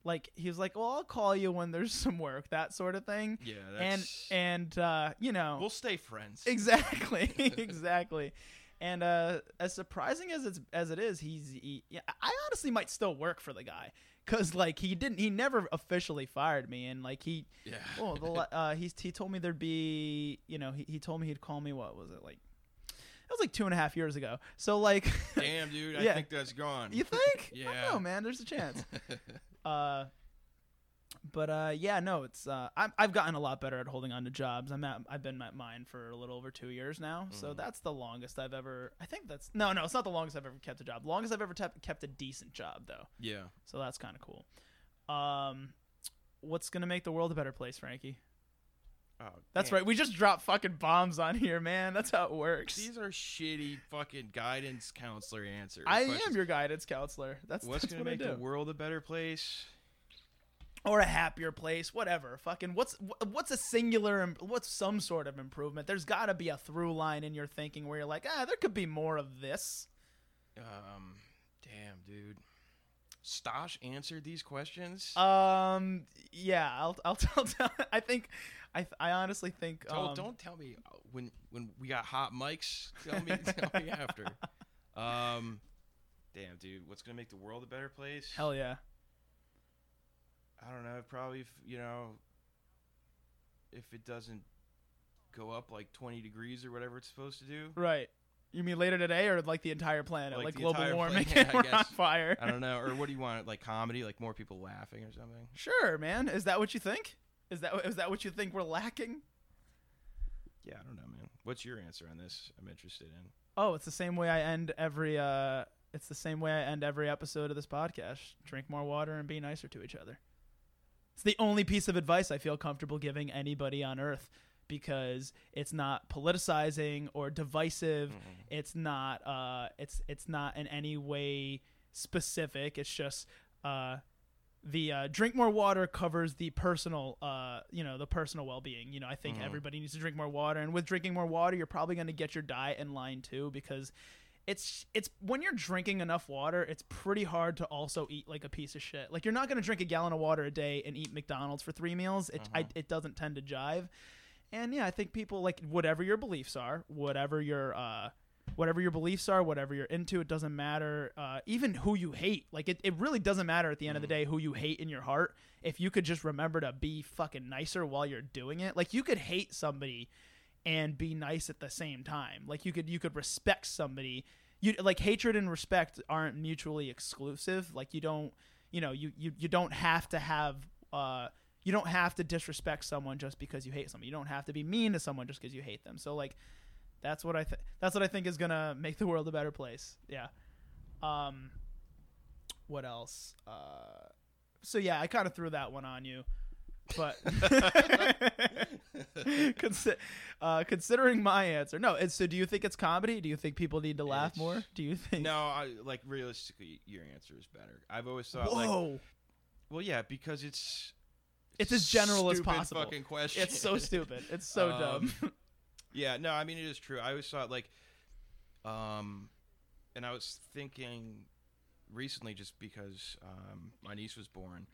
like he was like, well, I'll call you when there's some work, that sort of thing. Yeah, And and uh you know we'll stay friends. Exactly, exactly. And uh, as surprising as it's as it is, he's he, yeah, I honestly might still work for the guy because like he didn't he never officially fired me and like he Yeah. well the, uh, he's he told me there'd be you know he, he told me he'd call me what was it like it was like two and a half years ago so like Damn, dude, I Yeah. think that's gone. you think I Yeah. don't know man there's a chance uh but uh yeah no it's uh I'm, i've gotten a lot better at holding on to jobs i'm at i've been at mine for a little over two years now so Mhm. that's the longest i've ever i think that's no no it's not the longest i've ever kept a job longest i've ever tep- kept a decent job though yeah. so that's kind of cool um what's gonna make the world a better place frankie Oh, That's damn. right. We just drop fucking bombs on here, man. That's how it works. These are shitty fucking guidance counselor answers. I am your guidance counselor. That's What's that's gonna what I make the world a better place? Or a happier place, whatever. Fucking what's what's a singular what's some sort of improvement? There's got to be a through line in your thinking where you're like, "Ah, there could be more of this." Um, damn, dude. Stosh answered these questions. Um yeah, I'll I'll tell, tell I think I I honestly think don't, um, don't tell me uh, when when we got hot mics. Tell me, tell me after. Um, damn, dude. What's gonna make the world a better place? hell yeah. I don't know. Probably, if, you know, if it doesn't go up like 20 degrees or whatever it's supposed to do. Right. You mean later today or like the entire planet, Like like, global warming planet, we're on guess. fire? I don't know. Or what do you want? Like comedy, like more people laughing or something? Sure, man. Is that what you think? Is that is that what you think we're lacking? Yeah, I don't know, man. What's your answer on this? I'm interested in. Oh, it's the same way I end every uh it's the same way I end every episode of this podcast. Drink more water and be nicer to each other. It's the only piece of advice I feel comfortable giving anybody on earth because it's not politicizing or divisive. Mhm. It's not uh it's it's not in any way specific. It's just uh the uh, drink more water covers the personal uh you know the personal well-being you know i think Mhm. everybody needs to drink more water and with drinking more water you're probably going to get your diet in line too because it's it's when you're drinking enough water it's pretty hard to also eat like a piece of shit like you're not going to drink a gallon of water a day and eat mcdonald's for three meals it I, Mhm. it doesn't tend to jive and yeah i think people like whatever your beliefs are whatever your uh whatever your beliefs are, whatever you're into, it doesn't matter. Uh, even who you hate, like it, it really doesn't matter at the end of the day who you hate in your heart. If you could just remember to be fucking nicer while you're doing it, like you could hate somebody and be nice at the same time. Like you could you could respect somebody. You like hatred and respect aren't mutually exclusive. Like you don't you know you you, you don't have to have uh you don't have to disrespect someone just because you hate someone. You don't have to be mean to someone just because you hate them. So like that's what I th- that's what I think is gonna make the world a better place. Yeah. Um. What else? Uh. So yeah, I kind of threw that one on you, but Consi- uh, considering my answer, no. It's, so do you think it's comedy? Do you think people need to laugh It's- more? Do you think? No, I like realistically, your answer is better. I've always thought like, Whoa. well, yeah, because it's It's as general as stupid possible. Fucking question. it's so stupid. It's so Um, dumb. Yeah, no, I mean it is true. I always thought like, um, and I was thinking recently just because um, my niece was born.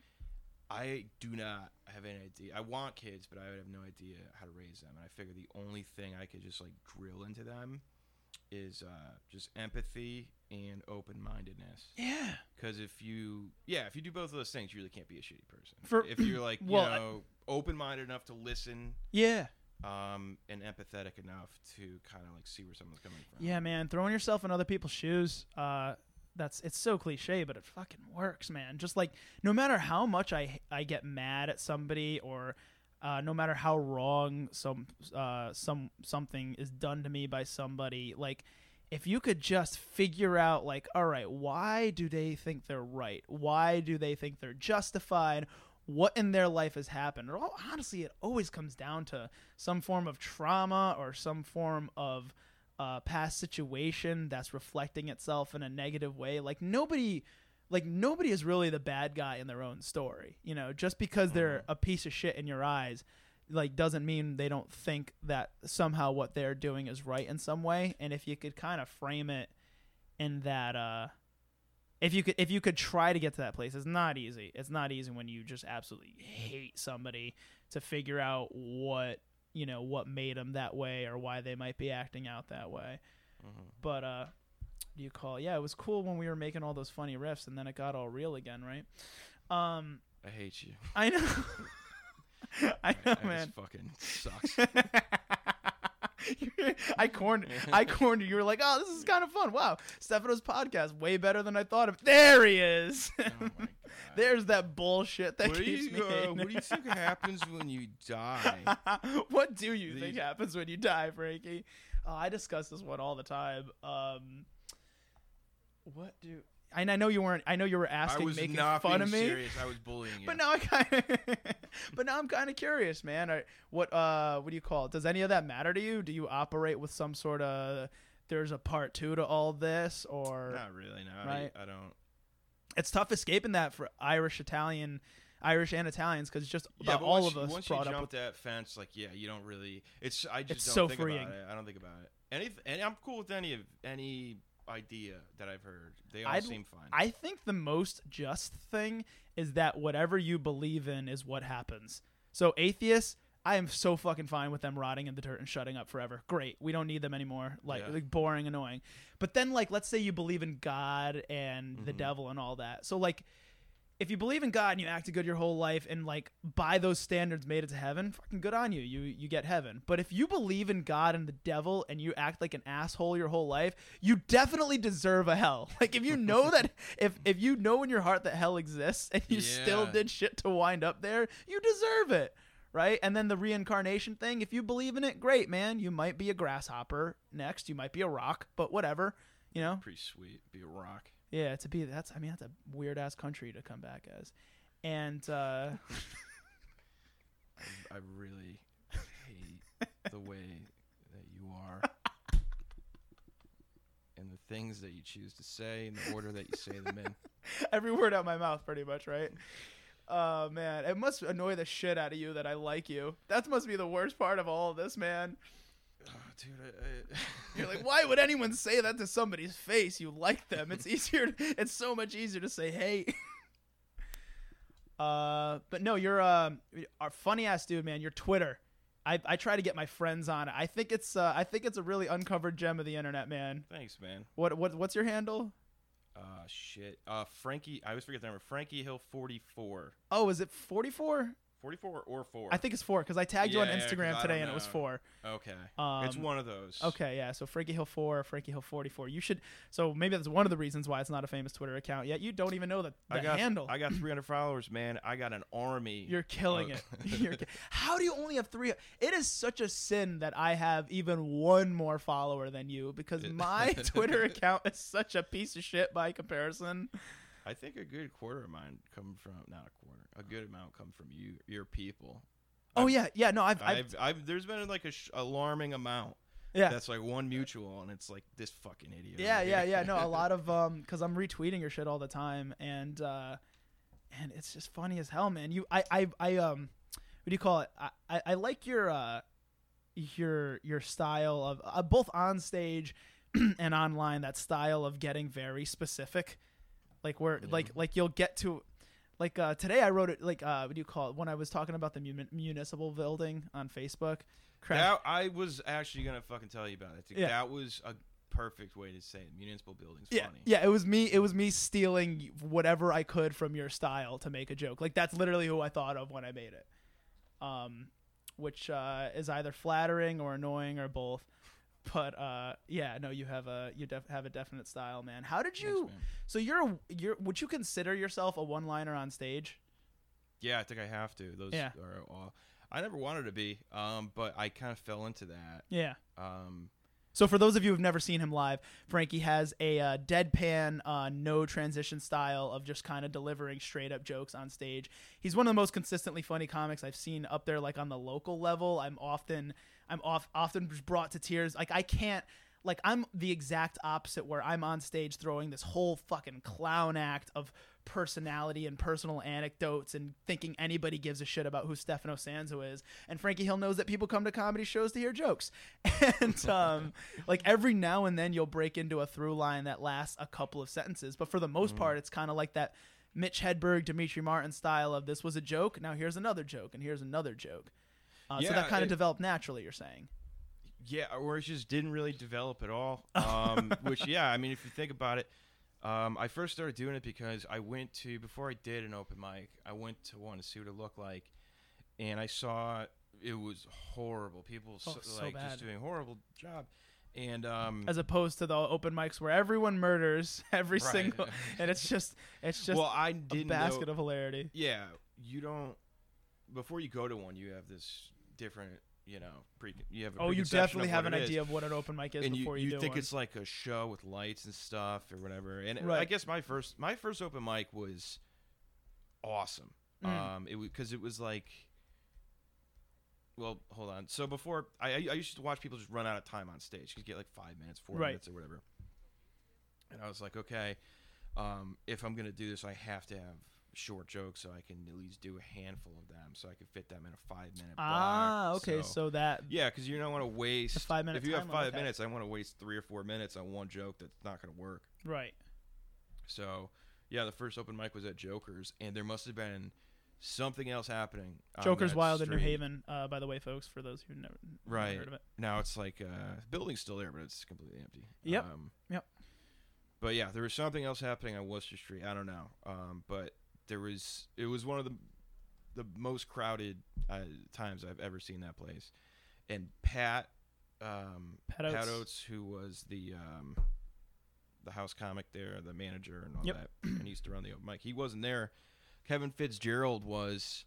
I do not have any idea. I want kids, but I would have no idea how to raise them. And I figure the only thing I could just like drill into them is uh, just empathy and open mindedness. yeah. Because if you, yeah, if you do both of those things, you really can't be a shitty person. For- if you're like, you well, I- know, open minded enough to listen Yeah. um, and empathetic enough to kind of like see where someone's coming from. Yeah, man, throwing yourself in other people's shoes. Uh, that's it's so cliche, but it fucking works, man. Just like no matter how much I I get mad at somebody, or uh, no matter how wrong some uh, some something is done to me by somebody, like if you could just figure out like all right why do they think they're right? Why do they think they're justified? What in their life has happened? Or honestly it always comes down to some form of trauma or some form of uh, past situation that's reflecting itself in a negative way like nobody like nobody is really the bad guy in their own story you know? Just because they're a piece of shit in your eyes like doesn't mean they don't think that somehow what they're doing is right in some way. And if you could kind of frame it in that uh if you could if you could try to get to that place it's not easy. It's not easy when you just absolutely hate somebody to figure out what you know what made them that way or why they might be acting out that way Mhm. but uh do you call yeah it was cool when we were making all those funny riffs and then it got all real again right um I hate you. i know i know I man Just fucking sucks. I cornered. I cornered you. You were like, "Oh, this is kind of fun. Wow, Stefano's podcast way better than I thought of." There he is. oh. There's that bullshit that what do keeps you me. uh, What do you think happens when you die? what do you think happens when you die, Frankie? Oh, I discuss this one all the time. Um, what do and I know you weren't. I know you were I asking, was making not fun being of me. serious. I was bullying you. But now I kind of, but now I'm kind of curious, man. Are- What uh, what do you call it? Does any of that matter to you? Do you operate with some sort of there's a part two to all this, or not really. No, Right. I, I don't. it's tough escaping that for Irish, Italian, Irish and Italians because just Yeah, about all of you, us once you brought jump with. that fence, like yeah, you don't really. It's I just It's don't so think freeing. about it. I don't think about it. Any, and I'm cool with any of any idea that I've heard. They all I'd- seem fine. I think the most just thing is that whatever you believe in is what happens. So atheists, I am so fucking fine with them rotting in the dirt and shutting up forever. Great. We don't need them anymore. Like, Yeah. like boring, annoying. But then like let's say you believe in God and the Mhm. devil and all that. So like if you believe in God and you acted good your whole life and like by those standards made it to heaven, fucking good on you. You you get heaven. But if you believe in God and the devil and you act like an asshole your whole life, you definitely deserve a hell. Like if you know that if if you know in your heart that hell exists and you still did shit to wind up there, you deserve it. Right? And then the reincarnation thing, if you believe in it, great, man. You might be a grasshopper next, you might be a rock, but whatever. You know? Pretty sweet. Be a rock. Yeah, to be that's I mean that's a weird ass country to come back as, and uh, I, I really hate the way that you are. And the things that you choose to say, and the order that you say them in. every word out my mouth, pretty much, right? Oh man, it must annoy the shit out of you that I like you. That must be the worst part of all of this, man. Oh, dude, I, I, You're like, why would anyone say that to somebody's face? You like them. It's easier. It's so much easier to say, hey. uh, but no, you're um, a funny ass dude, man. Your Twitter. I, I try to get my friends on it. I think it's uh, I think it's a really uncovered gem of the internet, man. thanks, man. What what what's your handle? Uh, shit. Uh, Frankie, I always forget the number. Frankie Hill 44. Oh, is it 44? 44 or 4? I think it's four because I tagged you on 'cause Instagram I today don't and it was know. four. Okay. Um, it's one of those. Okay, yeah. So Frankie Hill four, Frankie Hill forty four. You should. So maybe that's one of the reasons why it's not a famous Twitter account yet. You don't even know the, the I got handle. I got 300 followers, man. I got an army. You're killing Oh. it. You're ki- How do you only have three? It is such a sin that I have even one more follower than you because my Twitter account is such a piece of shit by comparison. I think a good quarter of mine come from not a quarter, a good amount come from you, your people. Oh I've- yeah, yeah. No, I've, I've, I've, I've there's been like a sh- alarming amount. yeah. That's like one mutual, and it's like this fucking idiot. Yeah, over yeah, yeah. No, a lot of um, because I'm retweeting your shit all the time, and uh, and it's just funny as hell, man. You, I, I, I um, what do you call it? I, I, I like your uh, your your style of uh, both on stage and online. That style of getting very specific, like where Yeah. like like you'll get to. Like uh, today, I wrote it. Like uh, what do you call it? When I was talking about the mun- municipal building on Facebook, crash- That, I was actually gonna fucking tell you about it. Yeah. That was a perfect way to say it. Municipal buildings Yeah, funny. yeah. It was me. It was me stealing whatever I could from your style to make a joke. Like that's literally who I thought of when I made it. Um, which uh, is either flattering or annoying or both. But uh, yeah, no, you have a you def- have a definite style, man. How did you? man. so you're a- you're would you consider yourself a one liner on stage? Yeah, I think I have to. Those Yeah. are all. I never wanted to be, um, but I kind of fell into that. Yeah. Um, So for those of you who've never seen him live, Frankie has a uh, deadpan, uh, no transition style of just kind of delivering straight up jokes on stage. He's one of the most consistently funny comics I've seen up there, like on the local level. I'm often, I'm off, often brought to tears. Like I can't, like I'm the exact opposite where I'm on stage throwing this whole fucking clown act of personality and personal anecdotes and thinking anybody gives a shit about who Stefano Sanzo is. And Frankie Hill knows that people come to comedy shows to hear jokes. And um, like every now and then you'll break into a through line that lasts a couple of sentences. But for the most part, it's kind of like that Mitch Hedberg, Demetri Martin style of this was a joke. Now here's another joke, and here's another joke. Uh, so that kind of developed naturally. You're saying, Yeah, or it just didn't really develop at all. Um, which, yeah, I mean, if you think about it, um, I first started doing it because I went to before I did an open mic. I went to one to see what it looked like, and I saw it was horrible. People Oh, so, so like bad. just doing a horrible job, and um, as opposed to the open mics where everyone murders every Right. single, and it's just it's just well, I didn't basket know, of hilarity. Yeah, you don't. Before you go to one, you have this different you know, pre you have a Oh, you definitely have an is. idea of what an open mic is and you, before you, you do think one. it's like a show with lights and stuff or whatever. And it- I guess my first my first open mic was awesome. Mm. Um, it was because it was like, well, hold on. So before I I I used to watch people just run out of time on stage. You get like five minutes, four Right. minutes, or whatever. And I was like, okay, um, if I'm gonna do this, I have to have short jokes so I can at least do a handful of them, so I can fit them in a five minute. ah, okay, so, that Yeah, because you don't want to waste five minutes. If you have five minutes, I want to waste three or four minutes on one joke that's not going to work. right. So, yeah, the first open mic was at Joker's, and there must have been something else happening. Joker's Wild in New. Haven, uh, by the way, folks, for those who've never, never Right. heard of it. Now it's like uh, the building's still there, but it's completely empty. Yep. Um, Yep. But yeah, there was something else happening on Wooster Street. I don't know. Um, but there was. It was one of the the most crowded uh, times I've ever seen that place. And Pat, um, Pat Oates. Oates, who was the um, the house comic there, the manager, and all Yep. that, and he used to run the open mic. He wasn't there. Kevin Fitzgerald was.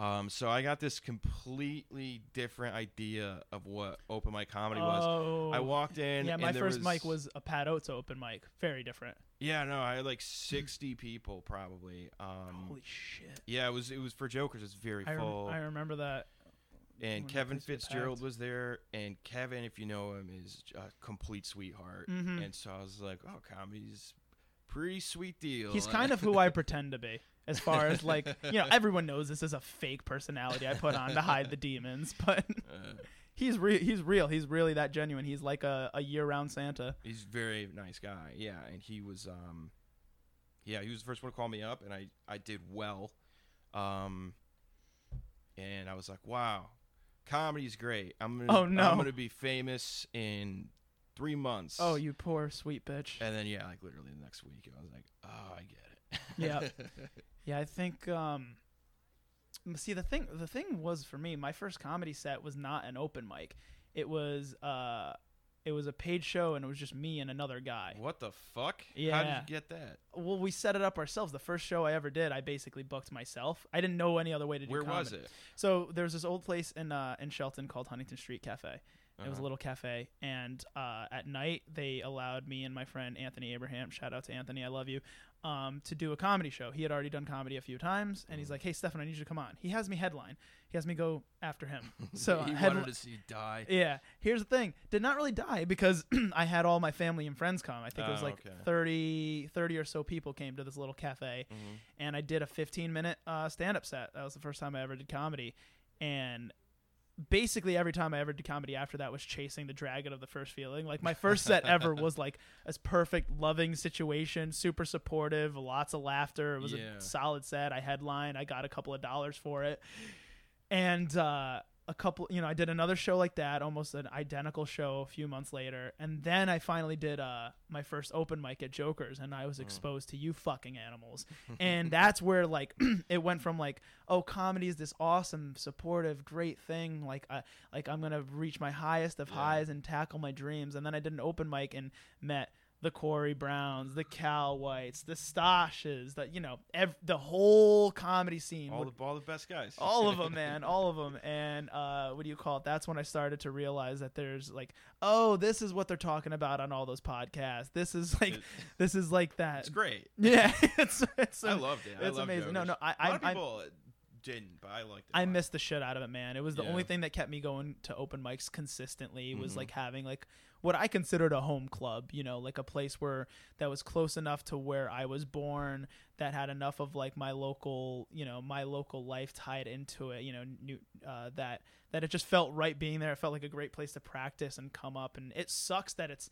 Um, so I got this completely different idea of what open mic comedy was. Oh, I walked in. yeah, and my first mic was a Pat Oates open mic. Very different. Yeah, no, I had like sixty people probably. Um, Holy shit! yeah, it was it was for Jokers. It's very I, rem- full. I remember that. and Kevin was Fitzgerald packed. was there, and Kevin, if you know him, is a complete sweetheart. Mhm. And so I was like, oh, comedy's pretty sweet deal. He's kind of who I pretend to be, as far as like you know. Everyone knows this is a fake personality I put on to hide the demons, but Uh, he's real. He's real. He's really that genuine. He's like a, a year-round Santa. he's very nice guy. Yeah, and he was um, yeah, he was the first one to call me up, and I I did well. Um, and I was like, wow, comedy's great. I'm gonna Oh, no. I'm gonna be famous in three months. Oh, you poor sweet bitch. And then yeah, like literally the next week, I was like, oh, I get it. Yeah. Yeah, I think. Um, see, the thing, the thing was for me, my first comedy set was not an open mic. It was, uh, it was a paid show, and it was just me and another guy. what the fuck? Yeah. How did Yeah. you get that? Well, we set it up ourselves. The first show I ever did, I basically booked myself. I didn't know any other way to do. Where was comedy. it? So there's this old place in uh, in Shelton called Huntington Street Cafe. It was a Uh-huh. little cafe, and uh, at night they allowed me and my friend Anthony Abraham, shout out to Anthony, I love you, um, to do a comedy show. He had already done comedy a few times, and Mm. he's like, "Hey, Stefan, I need you to come on." He has me headline. He has me go after him. So he headli- wanted to see you die. yeah. Here's the thing. Did not really die because I had all my family and friends come. I think it was Oh, like okay. 30, 30 or so people came to this little cafe Mhm. and I did a 15 minute uh, stand up set. That was the first time I ever did comedy. And basically every time I ever did comedy after that was chasing the dragon of the first feeling. Like my first set ever was like a perfect loving situation, super supportive, lots of laughter. It was Yeah. a solid set. I headlined. I got a couple of dollars for it. And uh a couple, you know, I did another show like that, almost an identical show a few months later, and then I finally did uh, my first open mic at Joker's, and I was exposed to you fucking animals, and that's where like it went from like, oh, comedy is this awesome, supportive, great thing, like, I like I'm gonna reach my highest of Yeah. highs and tackle my dreams, and then I did an open mic and met the Corey Browns, the Cal Whites, the Stashes, the you know, ev- the whole comedy scene all would the all the best guys. all of them man all of them and uh what do you call it that's when i started to realize that there's like oh this is what they're talking about on all those podcasts this is like It- this is like that it's great. yeah it's it's I loved it. I it's loved amazing no no i a lot i, of I people didn't, but I liked it. I missed the shit out of it, man. It was the Yeah. only thing that kept me going to open mics consistently was Mhm. like having like what I considered a home club, you know, like a place where that was close enough to where I was born, that had enough of like my local, you know, my local life tied into it, you know, new, uh, that that it just felt right being there. It felt like a great place to practice and come up. And it sucks that it's,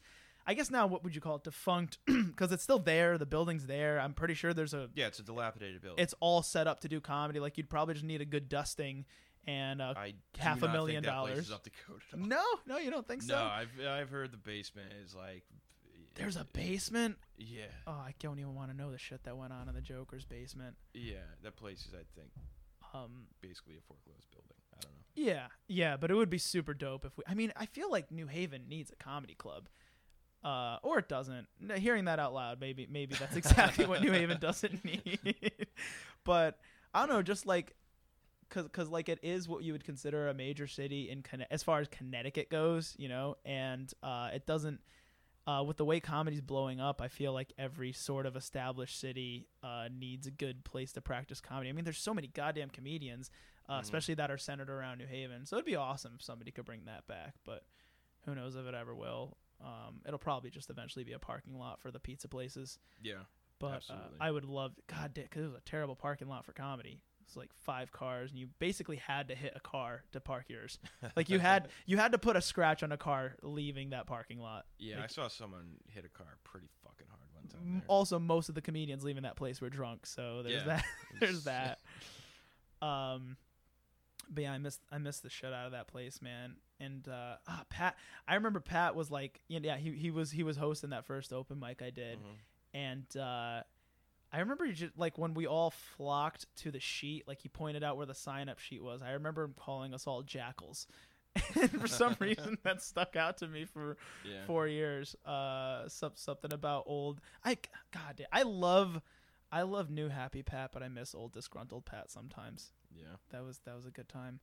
I guess now what would you call it, defunct, because it's still there. The building's there. I'm pretty sure there's a Yeah, it's a dilapidated building. it's all set up to do comedy. Like you'd probably just need a good dusting and uh, I half a million think that place dollars. is up to code at all. no, no, you don't think so? No, I've I've heard the basement is like. There's a basement. Yeah, Oh, I don't even want to know the shit that went on in the Joker's basement. yeah. That place is, I think, Um, basically a foreclosed building. I don't know. yeah, yeah, but it would be super dope if we. I mean, I feel like New Haven needs a comedy club. Uh, or it doesn't. Hearing that out loud, maybe maybe that's exactly what New Haven doesn't need. but I don't know, just like cause, cause like it is what you would consider a major city in Conne- as far as Connecticut goes, you know, and uh, it doesn't. Uh, with the way comedy's blowing up, I feel like every sort of established city uh, needs a good place to practice comedy. I mean, there's so many goddamn comedians, uh, Mhm. especially that are centered around New Haven. So it'd be awesome if somebody could bring that back, but who knows if it ever will. Um, it'll probably just eventually be a parking lot for the pizza places. Yeah. But uh, I would love, God, because it was a terrible parking lot for comedy. It's like five cars, and you basically had to hit a car to park yours. Like you had, you had to put a scratch on a car leaving that parking lot. Yeah, I saw someone hit a car pretty fucking hard one time. There. Also, most of the comedians leaving that place were drunk, so there's Yeah. that. There's that. Um, but yeah, I missed I missed the shit out of that place, man. And uh, ah, Pat, I remember Pat was like, yeah, he he was he was hosting that first open mic I did, Mhm. and uh, I remember just like when we all flocked to the sheet, like he pointed out where the sign up sheet was. I remember him calling us all jackals. and for some reason that stuck out to me for Yeah. four years. Uh, some, something about old. I God, I love, I love new happy Pat, but I miss old disgruntled Pat sometimes. yeah. That was that was a good time.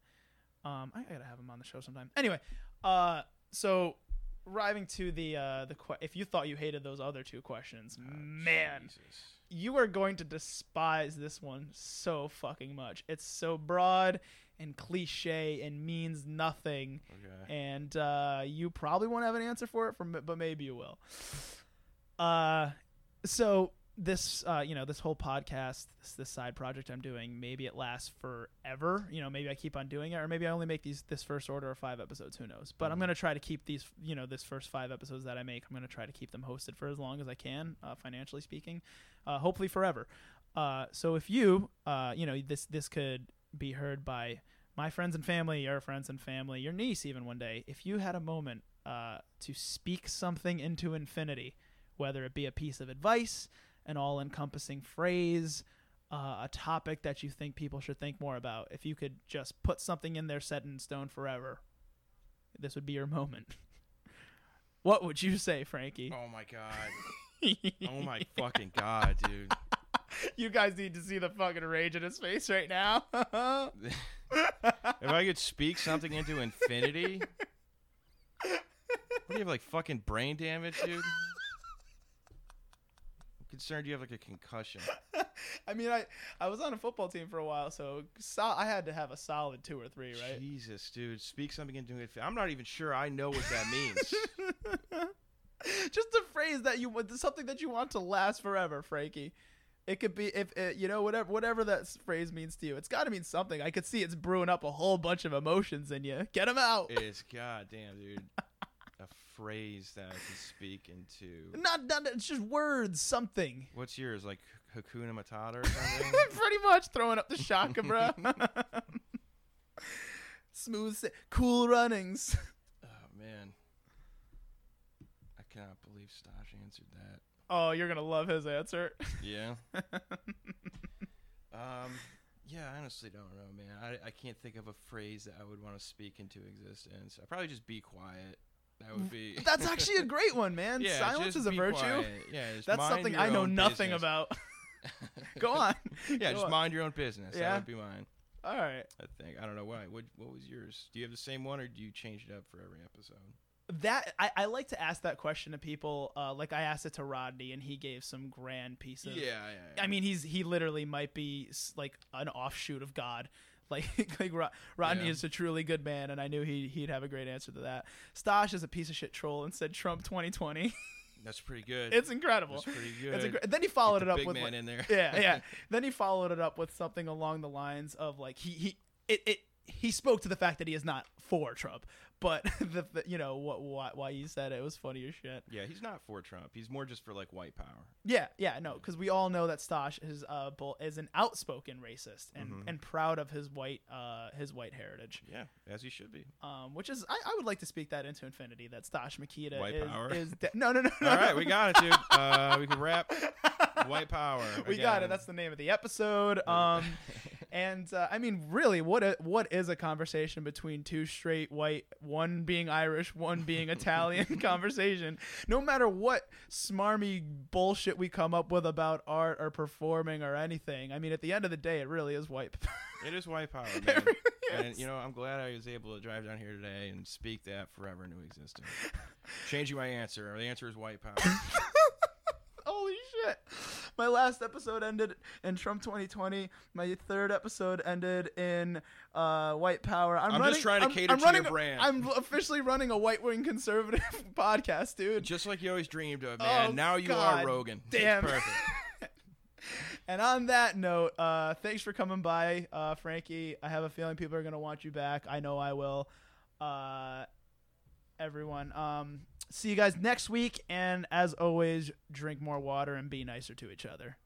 Um, I gotta have him on the show sometime. Anyway, uh, so arriving to the uh the que- if you thought you hated those other two questions, Ah, man, Jesus. you are going to despise this one so fucking much. It's so broad and cliche and means nothing Okay. and uh, you probably won't have an answer for it, from but maybe you will. Uh, so this, uh, you know, this whole podcast, this, this side project I'm doing, maybe it lasts forever. You know, maybe I keep on doing it, or maybe I only make these this first order of five episodes. Who knows? But I'm Mhm. gonna try to keep these, you know, this first five episodes that I make. I'm gonna try to keep them hosted for as long as I can, uh, financially speaking. Uh, hopefully forever. Uh, so if you, uh, you know, this this could be heard by my friends and family, your friends and family, your niece, even one day, if you had a moment uh, to speak something into infinity, whether it be a piece of advice, an all encompassing phrase, uh, a topic that you think people should think more about, if you could just put something in there set in stone forever, this would be your moment. what would you say, Frankie? Oh my god. Oh my fucking god, dude. you guys need to see the fucking rage in his face right now. If I could speak something into infinity. What do you have like fucking brain damage, dude? Concerned you have like a concussion. I mean, I I was on a football team for a while, so so I had to have a solid two or three, right? Jesus, dude. Speak something into infinity. I'm not even sure I know what that means. Just a phrase that you want, something that you want to last forever, Frankie. It could be if uh, you know whatever whatever that phrase means to you. It's got to mean something. I could see it's brewing up a whole bunch of emotions in you. Get them out. it's goddamn, dude. Phrase that I can speak into. Not, not it's just words. Something. What's yours? Like Hakuna Matata or something? Pretty much throwing up the shaka, bro. Smooth, sa- cool runnings. oh man. I cannot believe Stosh answered that. Oh, you're gonna love his answer. Yeah. um. Yeah, I honestly don't know, man. I, I can't think of a phrase that I would want to speak into existence. I'd probably just be quiet. That would be. That's actually a great one, man. yeah, Silence is a virtue. quiet. Yeah, just That's something I know nothing business. about. Go on. yeah, Go just on. mind your own business. Yeah? That would be mine. All right. I think. I don't know why. What What was yours? Do you have the same one, or do you change it up for every episode? That I, I like to ask that question to people. Uh, like I asked it to Rodney, and he gave some grand piece of. yeah, yeah, yeah. I mean, he's he literally might be like an offshoot of God. Like like Ro- Rodney Yeah. is a truly good man, and I knew he he'd have a great answer to that. Stosh is a piece of shit troll and said Trump 2020. that's pretty good. it's incredible. that's pretty good. It's then he Get followed the it up big with man like, in there. yeah, yeah. Then he followed it up with something along the lines of like he he it, it he spoke to the fact that he is not for Trump, but the, the you know what why, why he said it was funny as shit. Yeah, he's not for Trump. He's more just for like white power. Yeah, yeah, no, because we all know that Stosh is uh bull, is an outspoken racist and, Mhm. and proud of his white uh his white heritage. Yeah, as he should be. Um, which is I, I would like to speak that into infinity that Stosh Makita White is power? is de- no no no no All right, we got it, dude. Uh, we can wrap white power. we got it. again. That's the name of the episode. Um, And uh, I mean, really, what a, what is a conversation between two straight white, one being Irish, one being Italian conversation? No matter what smarmy bullshit we come up with about art or performing or anything, I mean, at the end of the day, it really is white. It is white power, man. really And you know, I'm glad I was able to drive down here today and speak that forever into existence. Changing my answer. The answer is white power. Holy shit. My last episode ended in Trump 2020. My third episode ended in uh, white power. I'm, I'm running, just trying to I'm- cater I'm to your running a- brand. I'm officially running a white wing conservative podcast, dude. Just like you always dreamed of, man. Oh, now you God are Rogan. It's damn. perfect. And on that note, uh, thanks for coming by, uh, Frankie. I have a feeling people are going to want you back. I know I will. Uh, everyone, um, see you guys next week. And as always, drink more water and be nicer to each other.